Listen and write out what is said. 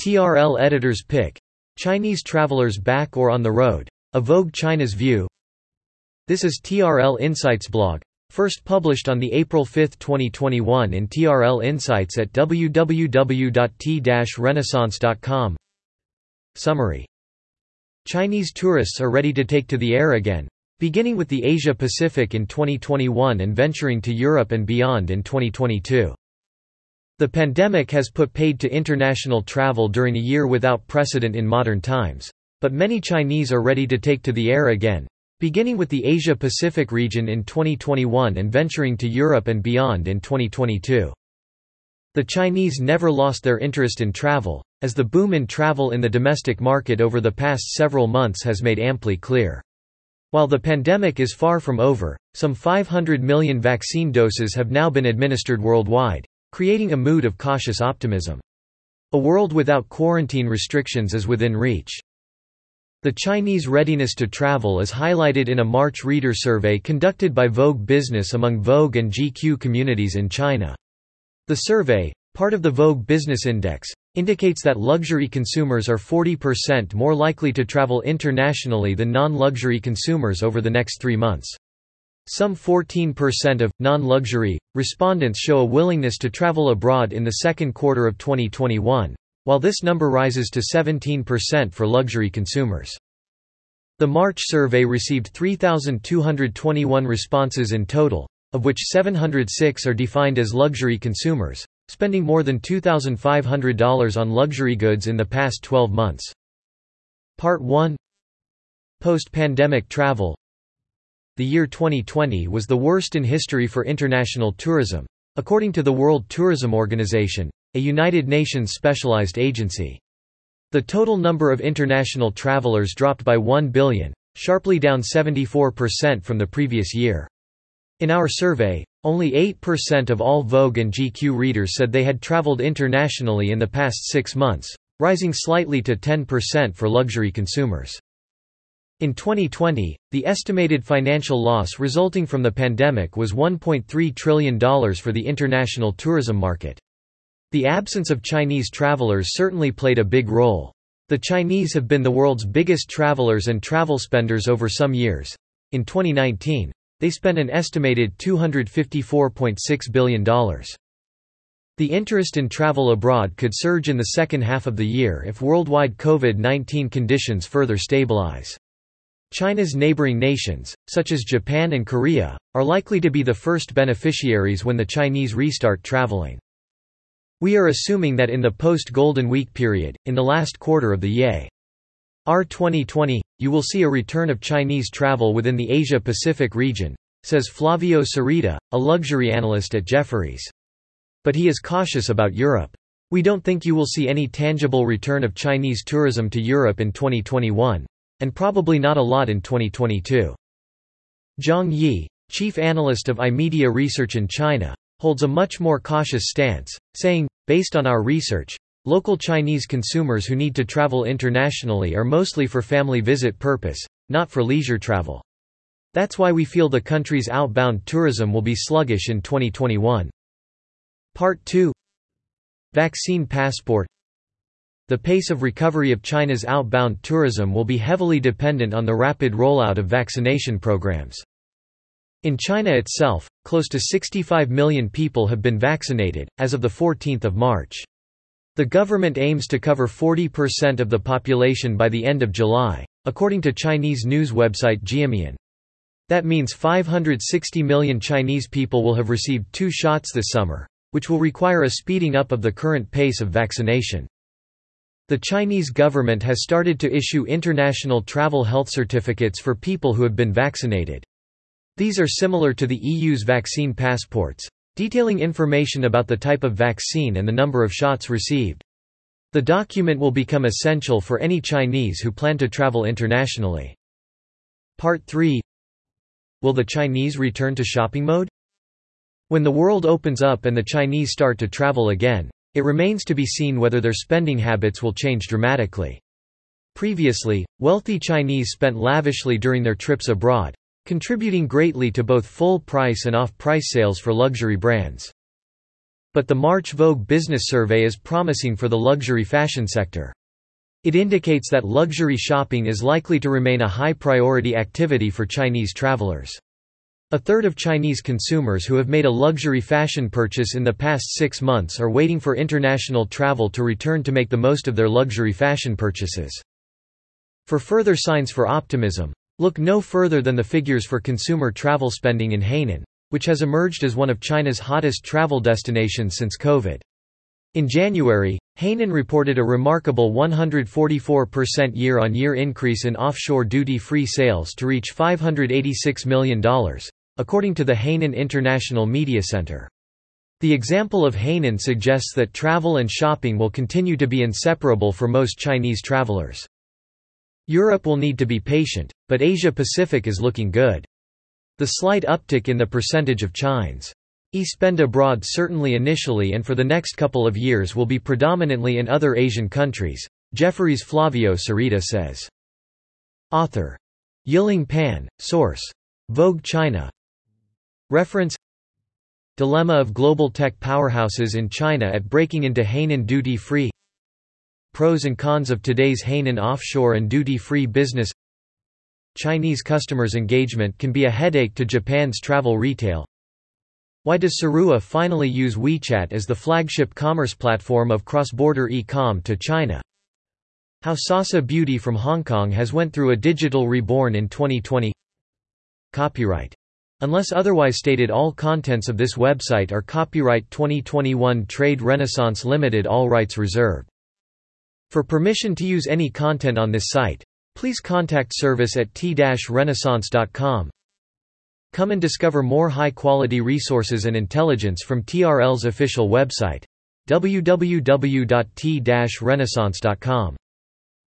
TRL Editor's Pick. Chinese Travelers Back or on the Road. A Vogue China's View. This is TRL Insights blog, first published on the April 5, 2021 in TRL Insights at www.t-renaissance.com. Summary. Chinese tourists are ready to take to the air again, beginning with the Asia Pacific in 2021 and venturing to Europe and beyond in 2022. The pandemic has put paid to international travel during a year without precedent in modern times. But many Chinese are ready to take to the air again, beginning with the Asia-Pacific region in 2021 and venturing to Europe and beyond in 2022. The Chinese never lost their interest in travel, as the boom in travel in the domestic market over the past several months has made amply clear. While the pandemic is far from over, some 500 million vaccine doses have now been administered worldwide, creating a mood of cautious optimism. A world without quarantine restrictions is within reach. The Chinese readiness to travel is highlighted in a March reader survey conducted by Vogue Business among Vogue and GQ communities in China. The survey, part of the Vogue Business Index, indicates that luxury consumers are 40% more likely to travel internationally than non-luxury consumers over the next three months. Some 14% of, non-luxury, respondents show a willingness to travel abroad in the second quarter of 2021, while this number rises to 17% for luxury consumers. The March survey received 3,221 responses in total, of which 706 are defined as luxury consumers, spending more than $2,500 on luxury goods in the past 12 months. Part 1 Post-pandemic travel the year 2020 was the worst in history for international tourism, according to the World Tourism Organization, a United Nations specialized agency. The total number of international travelers dropped by 1 billion, sharply down 74% from the previous year. In our survey, only 8% of all Vogue and GQ readers said they had traveled internationally in the past six months, rising slightly to 10% for luxury consumers. In 2020, the estimated financial loss resulting from the pandemic was $1.3 trillion for the international tourism market. The absence of Chinese travelers certainly played a big role. The Chinese have been the world's biggest travelers and travel spenders over some years. In 2019, they spent an estimated $254.6 billion. The interest in travel abroad could surge in the second half of the year if worldwide COVID-19 conditions further stabilize. China's neighboring nations, such as Japan and Korea, are likely to be the first beneficiaries when the Chinese restart traveling. We are assuming that in the post-Golden Week period, in the last quarter of the year R 2020, you will see a return of Chinese travel within the Asia-Pacific region, says Flavio Cereda, a luxury analyst at Jefferies. But he is cautious about Europe. We don't think you will see any tangible return of Chinese tourism to Europe in 2021. And probably not a lot in 2022. Zhang Yi, chief analyst of iMedia Research in China, holds a much more cautious stance, saying, based on our research, local Chinese consumers who need to travel internationally are mostly for family visit purpose, not for leisure travel. That's why we feel the country's outbound tourism will be sluggish in 2021. Part 2 Vaccine Passport the pace of recovery of China's outbound tourism will be heavily dependent on the rapid rollout of vaccination programs. In China itself, close to 65 million people have been vaccinated, as of 14 March. The government aims to cover 40% of the population by the end of July, according to Chinese news website Jiemian. That means 560 million Chinese people will have received two shots this summer, which will require a speeding up of the current pace of vaccination. The Chinese government has started to issue international travel health certificates for people who have been vaccinated. These are similar to the EU's vaccine passports, detailing information about the type of vaccine and the number of shots received. The document will become essential for any Chinese who plan to travel internationally. Part 3 Will the Chinese return to shopping mode? When the world opens up and the Chinese start to travel again, it remains to be seen whether their spending habits will change dramatically. Previously, wealthy Chinese spent lavishly during their trips abroad, contributing greatly to both full-price and off-price sales for luxury brands. But the March Vogue Business Survey is promising for the luxury fashion sector. It indicates that luxury shopping is likely to remain a high-priority activity for Chinese travelers. A third of Chinese consumers who have made a luxury fashion purchase in the past six months are waiting for international travel to return to make the most of their luxury fashion purchases. For further signs for optimism, look no further than the figures for consumer travel spending in Hainan, which has emerged as one of China's hottest travel destinations since COVID. In January, Hainan reported a remarkable 144% year-on-year increase in offshore duty-free sales to reach $586 million, according to the Hainan International Media Center. The example of Hainan suggests that travel and shopping will continue to be inseparable for most Chinese travelers. Europe will need to be patient, but Asia Pacific is looking good. The slight uptick in the percentage of Chines E-spend abroad certainly initially and for the next couple of years will be predominantly in other Asian countries, Jefferies Flavio Cereda says. Author. Yiling Pan, source. Vogue China. Reference Dilemma of global tech powerhouses in China at breaking into Hainan duty-free Pros and cons of today's Hainan offshore and duty-free business Chinese customers' engagement can be a headache to Japan's travel retail why does Sarua finally use WeChat as the flagship commerce platform of cross-border e-com to China? How Sasa Beauty from Hong Kong has went through a digital reborn in 2020 Copyright. Unless otherwise stated all contents of this website are copyright 2021 Trade Renaissance Limited all rights reserved. For permission to use any content on this site, please contact service at t-renaissance.com. Come and discover more high-quality resources and intelligence from TRL's official website www.t-renaissance.com